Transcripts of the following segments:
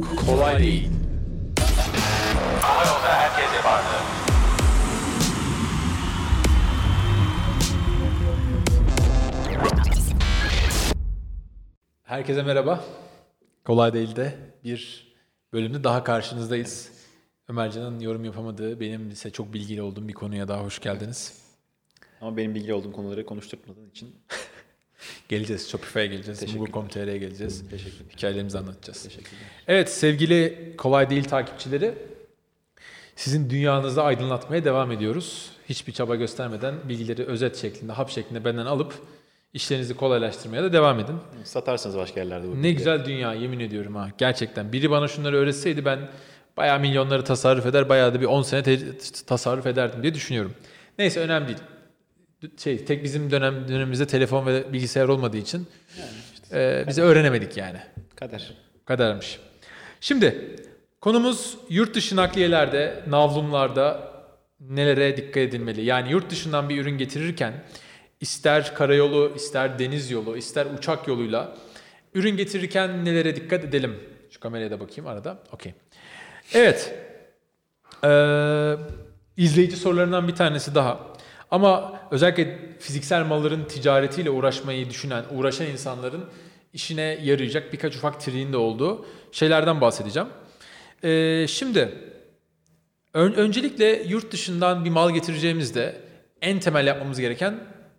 Kolay değil. Hava yolda herkes yapardı. Herkese merhaba. Kolay değil de bir bölümde daha karşınızdayız. Ömercan'ın yorum yapamadığı, benim ise çok bilgili olduğum bir konuya daha hoş geldiniz. Ama benim bilgi olduğum konuları konuşturmadığın için Geleceğiz, Shopify'e geleceğiz. Google.com.tr'ye geleceğiz. teşekkür Hikayelerimizi anlatacağız. Teşekkürler. Evet sevgili Kolay Değil takipçileri, sizin dünyanızı aydınlatmaya devam ediyoruz. Hiçbir çaba göstermeden bilgileri özet şeklinde, hap şeklinde benden alıp işlerinizi kolaylaştırmaya da devam edin. Satarsınız başka yerlerde bu Ne bilgileri. güzel dünya yemin ediyorum ha. Gerçekten. Biri bana şunları öğretseydi ben bayağı milyonları tasarruf eder, bayağı da bir 10 sene tasarruf ederdim diye düşünüyorum. Neyse önemli değil. Şey, tek bizim dönem dönemimizde telefon ve bilgisayar olmadığı için e, bize öğrenemedik yani. Kader. Bu kadarmış. Şimdi konumuz yurt dışı nakliyelerde, navlumlarda nelere dikkat edilmeli? Yani yurt dışından bir ürün getirirken ister karayolu, ister deniz yolu, ister uçak yoluyla ürün getirirken nelere dikkat edelim? Şu kameraya da bakayım arada. Okey. Evet. Ee, izleyici sorularından bir tanesi daha. Ama özellikle fiziksel malların ticaretiyle uğraşmayı düşünen, uğraşan insanların işine yarayacak birkaç ufak triğin de olduğu şeylerden bahsedeceğim. Ee, şimdi ön- öncelikle yurt dışından bir mal getireceğimizde en temel yapmamız gereken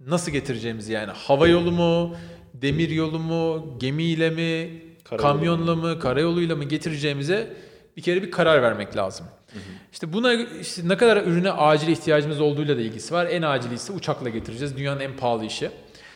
nasıl getireceğimizi yani hava yolu mu, demir yolu mu, gemiyle mi, Karayolu kamyonla mı, karayoluyla mı getireceğimize bir kere bir karar vermek lazım. İşte buna işte ne kadar ürüne acil ihtiyacımız olduğuyla da ilgisi var. En acili ise uçakla getireceğiz. Dünyanın en pahalı işi.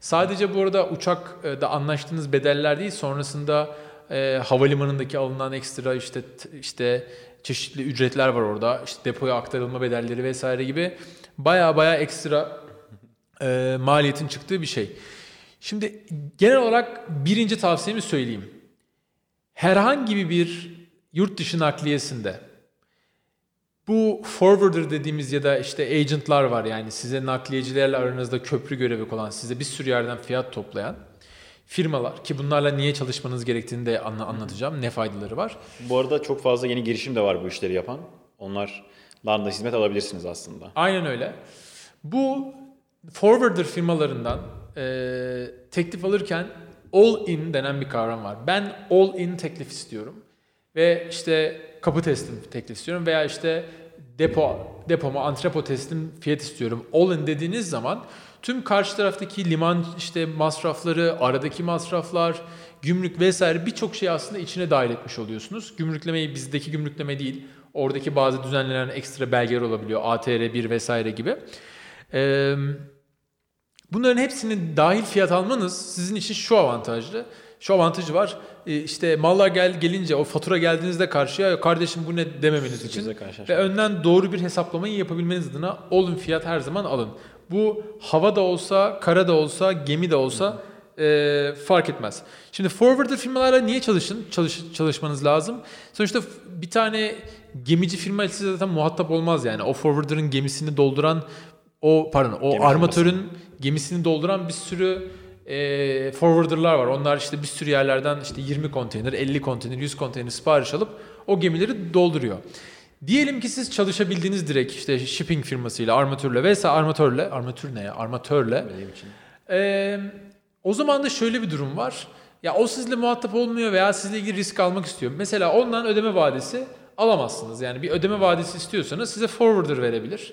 Sadece bu arada uçakta anlaştığınız bedeller değil, sonrasında e, havalimanındaki alınan ekstra işte işte çeşitli ücretler var orada. İşte depoya aktarılma bedelleri vesaire gibi baya baya ekstra e, maliyetin çıktığı bir şey. Şimdi genel olarak birinci tavsiyemi söyleyeyim. Herhangi bir yurt dışı nakliyesinde bu forwarder dediğimiz ya da işte agentlar var yani size nakliyecilerle aranızda köprü görevi olan size bir sürü yerden fiyat toplayan firmalar ki bunlarla niye çalışmanız gerektiğini de anla- anlatacağım. Ne faydaları var. Bu arada çok fazla yeni girişim de var bu işleri yapan. Onlardan da hizmet alabilirsiniz aslında. Aynen öyle. Bu forwarder firmalarından e, teklif alırken all in denen bir kavram var. Ben all in teklif istiyorum. Ve işte kapı teslim teklif istiyorum veya işte depo depoma antrepo teslim fiyat istiyorum. All in dediğiniz zaman tüm karşı taraftaki liman işte masrafları, aradaki masraflar, gümrük vesaire birçok şey aslında içine dahil etmiş oluyorsunuz. Gümrüklemeyi bizdeki gümrükleme değil, oradaki bazı düzenlenen ekstra belgeler olabiliyor. ATR1 vesaire gibi. Eee Bunların hepsinin dahil fiyat almanız sizin için şu avantajlı. Şu avantajı var. Ee, işte mallar gel gelince o fatura geldiğinizde karşıya kardeşim bu ne dememeniz için ve önden doğru bir hesaplamayı yapabilmeniz adına olun fiyat her zaman alın. Bu hava da olsa, kara da olsa, gemi de olsa e, fark etmez. Şimdi forwarder firmalarla niye çalışın? Çalış, çalışmanız lazım. Sonuçta bir tane gemici firma size zaten muhatap olmaz yani. O forwarder'ın gemisini dolduran o pardon o Gemi armatörün gemisini dolduran bir sürü e, forwarder'lar var. Onlar işte bir sürü yerlerden işte 20 konteyner, 50 konteyner, 100 konteyner sipariş alıp o gemileri dolduruyor. Diyelim ki siz çalışabildiğiniz direkt işte shipping firmasıyla, armatörle vesaire armatörle, armatür ne ya? Armatörle Benim için. ee, o zaman da şöyle bir durum var. Ya o sizle muhatap olmuyor veya sizle ilgili risk almak istiyor. Mesela ondan ödeme vadesi alamazsınız. Yani bir ödeme vadesi istiyorsanız size forwarder verebilir.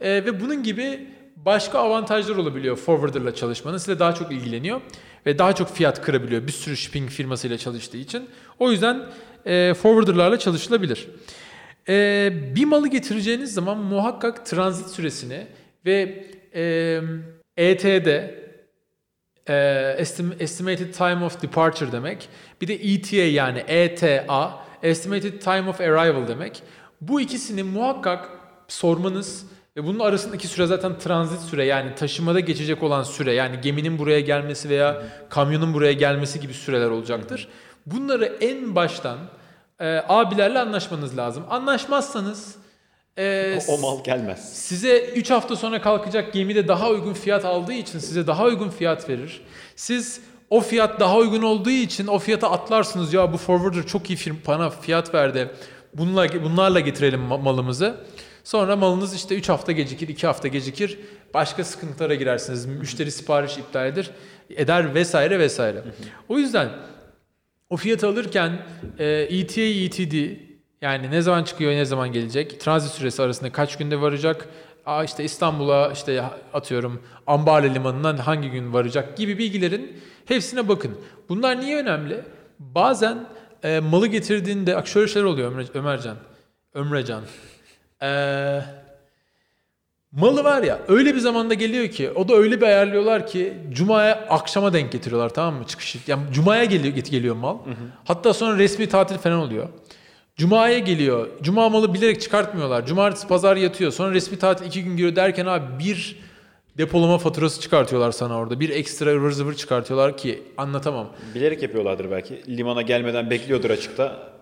Ee, ve bunun gibi başka avantajlar olabiliyor forwarder'la çalışmanın. Size daha çok ilgileniyor ve daha çok fiyat kırabiliyor bir sürü shipping firmasıyla çalıştığı için. O yüzden e, forwarder'larla çalışılabilir. Ee, bir malı getireceğiniz zaman muhakkak transit süresini ve e, ET'de e, estim- Estimated Time of Departure demek. Bir de ETA yani ETA, Estimated Time of Arrival demek. Bu ikisini muhakkak sormanız ve bunun arasındaki süre zaten transit süre yani taşımada geçecek olan süre yani geminin buraya gelmesi veya kamyonun buraya gelmesi gibi süreler olacaktır. Bunları en baştan e, abilerle anlaşmanız lazım. Anlaşmazsanız e, O, o mal gelmez. Size 3 hafta sonra kalkacak gemide daha uygun fiyat aldığı için size daha uygun fiyat verir. Siz o fiyat daha uygun olduğu için o fiyata atlarsınız. Ya bu forwarder çok iyi firm bana fiyat verdi. Bununla, bunlarla getirelim ma- malımızı. Sonra malınız işte 3 hafta gecikir, 2 hafta gecikir. Başka sıkıntılara girersiniz. Müşteri sipariş iptal eder, eder vesaire vesaire. O yüzden o fiyatı alırken e, ETA, ETD yani ne zaman çıkıyor, ne zaman gelecek, transit süresi arasında kaç günde varacak, Aa işte İstanbul'a işte atıyorum Ambarlı Limanı'ndan hangi gün varacak gibi bilgilerin hepsine bakın. Bunlar niye önemli? Bazen e, malı getirdiğinde, bak şöyle şeyler oluyor Ömer, Ömercan, Ömrecan. Eee Malı var ya öyle bir zamanda geliyor ki o da öyle bir ayarlıyorlar ki Cuma'ya akşama denk getiriyorlar tamam mı çıkışı. Yani Cuma'ya geliyor, geliyor mal. Hatta sonra resmi tatil falan oluyor. Cuma'ya geliyor. Cuma malı bilerek çıkartmıyorlar. Cumartesi pazar yatıyor. Sonra resmi tatil iki gün giriyor derken abi bir depolama faturası çıkartıyorlar sana orada. Bir ekstra ıvır zıvır çıkartıyorlar ki anlatamam. Bilerek yapıyorlardır belki. Limana gelmeden bekliyordur açıkta.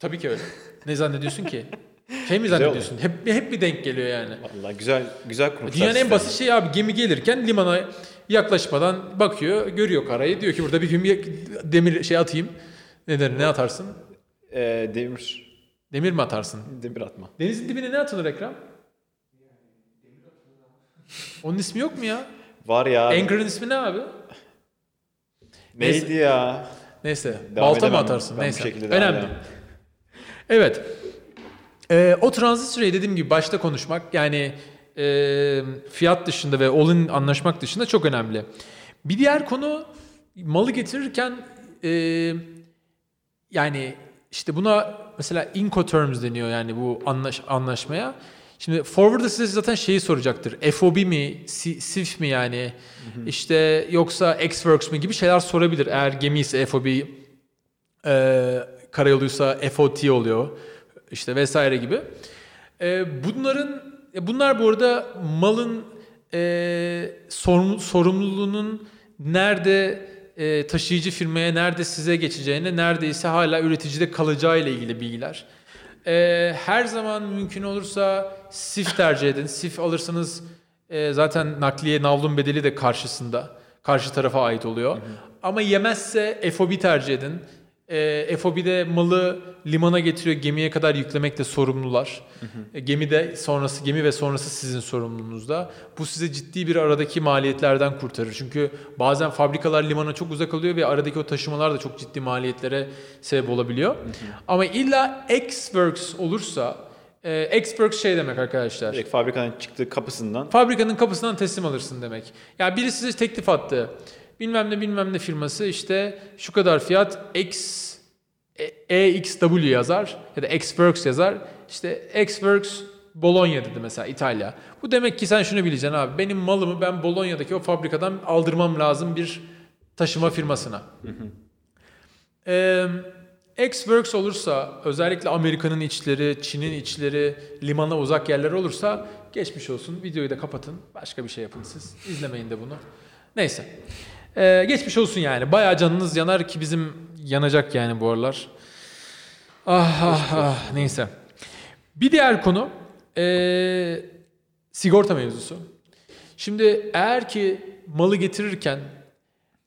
Tabii ki öyle. ne zannediyorsun ki? Şey mi zannediyorsun? Hep, hep bir denk geliyor yani. Vallahi güzel güzel kurmuşlar. Dünyanın en basit şeyi abi gemi gelirken limana yaklaşmadan bakıyor, görüyor karayı. Diyor ki burada bir gün demir şey atayım. Ne der, ne atarsın? Ee, demir Demir mi atarsın? demir atma. Denizin dibine ne atılır Ekrem? Onun ismi yok mu ya? Var ya. Anchor'ın ismi ne abi? Neydi ya? Neyse. Devam balta mı edemem. atarsın? Ben Neyse. Önemli. edemem. Evet. Ee, o transit süreyi dediğim gibi başta konuşmak yani e, fiyat dışında ve all-in anlaşmak dışında çok önemli. Bir diğer konu malı getirirken e, yani işte buna mesela Incoterms deniyor yani bu anlaş, anlaşmaya. Şimdi forwarder size zaten şeyi soracaktır. FOB mi, Si- SIF mi yani işte yoksa Xworks mi gibi şeyler sorabilir. Eğer gemi ise FOB, e, karayoluysa FOT oluyor işte vesaire gibi. E, bunların e, bunlar bu arada malın e, sorumlu- sorumluluğunun nerede e, taşıyıcı firmaya nerede size geçeceğine neredeyse hala üreticide kalacağı ile ilgili bilgiler. E, her zaman mümkün olursa SIF tercih edin. SIF alırsanız e, zaten nakliye navlun bedeli de karşısında. Karşı tarafa ait oluyor. Ama yemezse FOB tercih edin. E, FOB'de malı limana getiriyor, gemiye kadar yüklemekle sorumlular. E, gemi de sonrası gemi ve sonrası sizin sorumluluğunuzda. Bu size ciddi bir aradaki maliyetlerden kurtarır. Çünkü bazen fabrikalar limana çok uzak oluyor ve aradaki o taşımalar da çok ciddi maliyetlere sebep olabiliyor. Ama illa X-Works olursa e, X-Works şey demek arkadaşlar. Direkt fabrikanın çıktığı kapısından Fabrikanın kapısından teslim alırsın demek. Ya biri size teklif attı. Bilmem ne bilmem ne firması işte şu kadar fiyat X EXW yazar ya da Xworks yazar. İşte Xworks Bologna dedi mesela İtalya. Bu demek ki sen şunu bileceksin abi. Benim malımı ben Bologna'daki o fabrikadan aldırmam lazım bir taşıma firmasına. Ee, Xworks olursa özellikle Amerika'nın içleri, Çin'in içleri, limana uzak yerler olursa geçmiş olsun. Videoyu da kapatın. Başka bir şey yapın siz. İzlemeyin de bunu. Neyse. Ee, geçmiş olsun yani. Bayağı canınız yanar ki bizim yanacak yani bu aralar. Ah ah ah. Neyse. Bir diğer konu ee, sigorta mevzusu. Şimdi eğer ki malı getirirken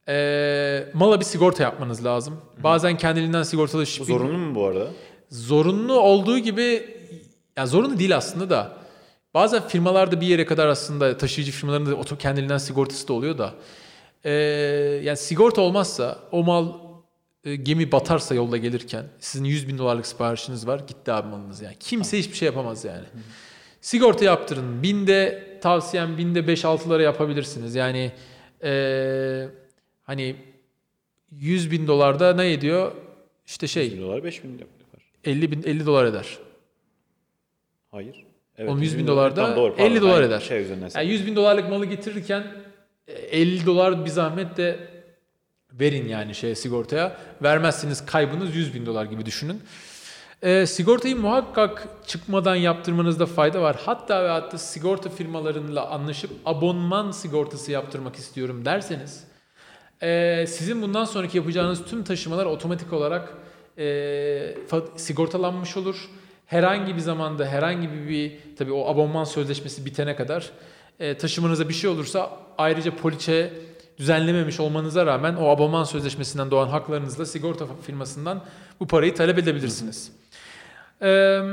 ee, mala bir sigorta yapmanız lazım. Bazen kendiliğinden sigortalı bu zorunlu mu bu arada? zorunlu olduğu gibi ya zorunlu değil aslında da bazen firmalarda bir yere kadar aslında taşıyıcı firmaların da kendiliğinden sigortası da oluyor da Ee, yani sigorta olmazsa o mal e, gemi batarsa yolda gelirken sizin 100 bin dolarlık siparişiniz var gitti abi malınız yani kimse hiçbir şey yapamaz yani sigorta yaptırın binde tavsiyem binde 5-6'lara yapabilirsiniz yani ee, hani 100 bin dolarda ne ediyor işte şey 100 bin dolar 5 bin dolar. 50 bin 50 dolar eder. Hayır. Oğlum 100 bin dolar da Tamam, doğru, pardon. 50 dolar eder. Şey üzerinden Yani 100 bin dolarlık malı getirirken e, 50 dolar bir zahmet de verin yani şeye sigortaya. Vermezseniz kaybınız 100 bin dolar gibi düşünün. E, sigortayı muhakkak çıkmadan yaptırmanızda fayda var. Hatta ve hatta sigorta firmalarıyla anlaşıp abonman sigortası yaptırmak istiyorum derseniz e, sizin bundan sonraki yapacağınız tüm taşımalar otomatik olarak e, sigortalanmış olur. Herhangi bir zamanda herhangi bir tabii o abonman sözleşmesi bitene kadar e, taşımanıza bir şey olursa ayrıca poliçe düzenlememiş olmanıza rağmen o abonman sözleşmesinden doğan haklarınızla sigorta firmasından bu parayı talep edebilirsiniz. Eee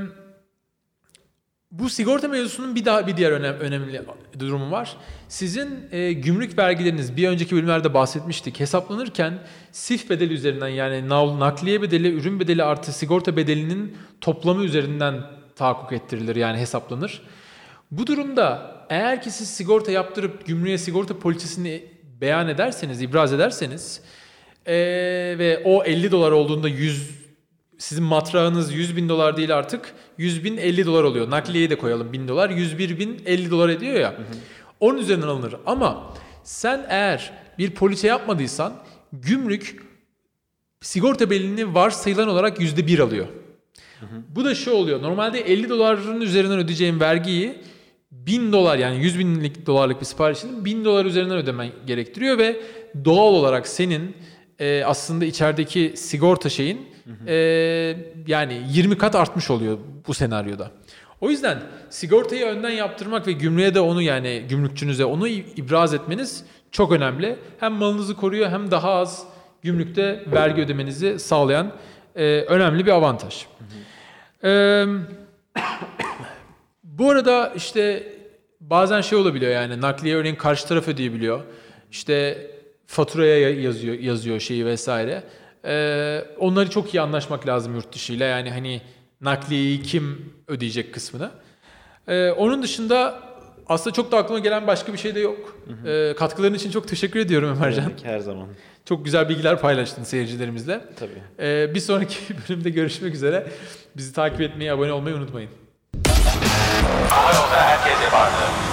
bu sigorta mevzusunun bir daha bir diğer önem, önemli durumu var. Sizin e, gümrük vergileriniz bir önceki bölümlerde bahsetmiştik. Hesaplanırken SIF bedeli üzerinden yani nakliye bedeli, ürün bedeli artı sigorta bedelinin toplamı üzerinden tahakkuk ettirilir yani hesaplanır. Bu durumda eğer ki siz sigorta yaptırıp gümrüğe sigorta poliçesini beyan ederseniz, ibraz ederseniz e, ve o 50 dolar olduğunda 100 sizin matrağınız 100 bin dolar değil artık 100 bin 50 dolar oluyor. Nakliyeyi de koyalım 1000 dolar 101 bin 50 dolar ediyor ya. Onun üzerinden alınır. Ama sen eğer bir poliçe yapmadıysan gümrük sigorta bedelini varsayılan olarak %1 alıyor. Bu da şu oluyor. Normalde 50 doların üzerinden ödeyeceğin vergiyi 1000 dolar yani 100 binlik dolarlık bir siparişin 1000 dolar üzerinden ödemen gerektiriyor ve doğal olarak senin e, aslında içerideki sigorta şeyin e, yani 20 kat artmış oluyor bu senaryoda. O yüzden sigortayı önden yaptırmak ve gümrüğe de onu yani gümrükçünüze onu ibraz etmeniz çok önemli. Hem malınızı koruyor hem daha az gümrükte vergi ödemenizi sağlayan e, önemli bir avantaj. Eee bu arada işte bazen şey olabiliyor yani nakliye örneğin karşı taraf ödeyebiliyor. İşte faturaya ya- yazıyor yazıyor şeyi vesaire. Ee, onları çok iyi anlaşmak lazım yurt dışıyla. Yani hani nakliyeyi kim ödeyecek kısmını. Ee, onun dışında aslında çok da aklıma gelen başka bir şey de yok. Ee, katkıların için çok teşekkür ediyorum Ömercan. Her zaman. Çok güzel bilgiler paylaştın seyircilerimizle. Tabii. Ee, bir sonraki bölümde görüşmek üzere. Bizi takip etmeyi, abone olmayı unutmayın. Hava yolda herkese vardı.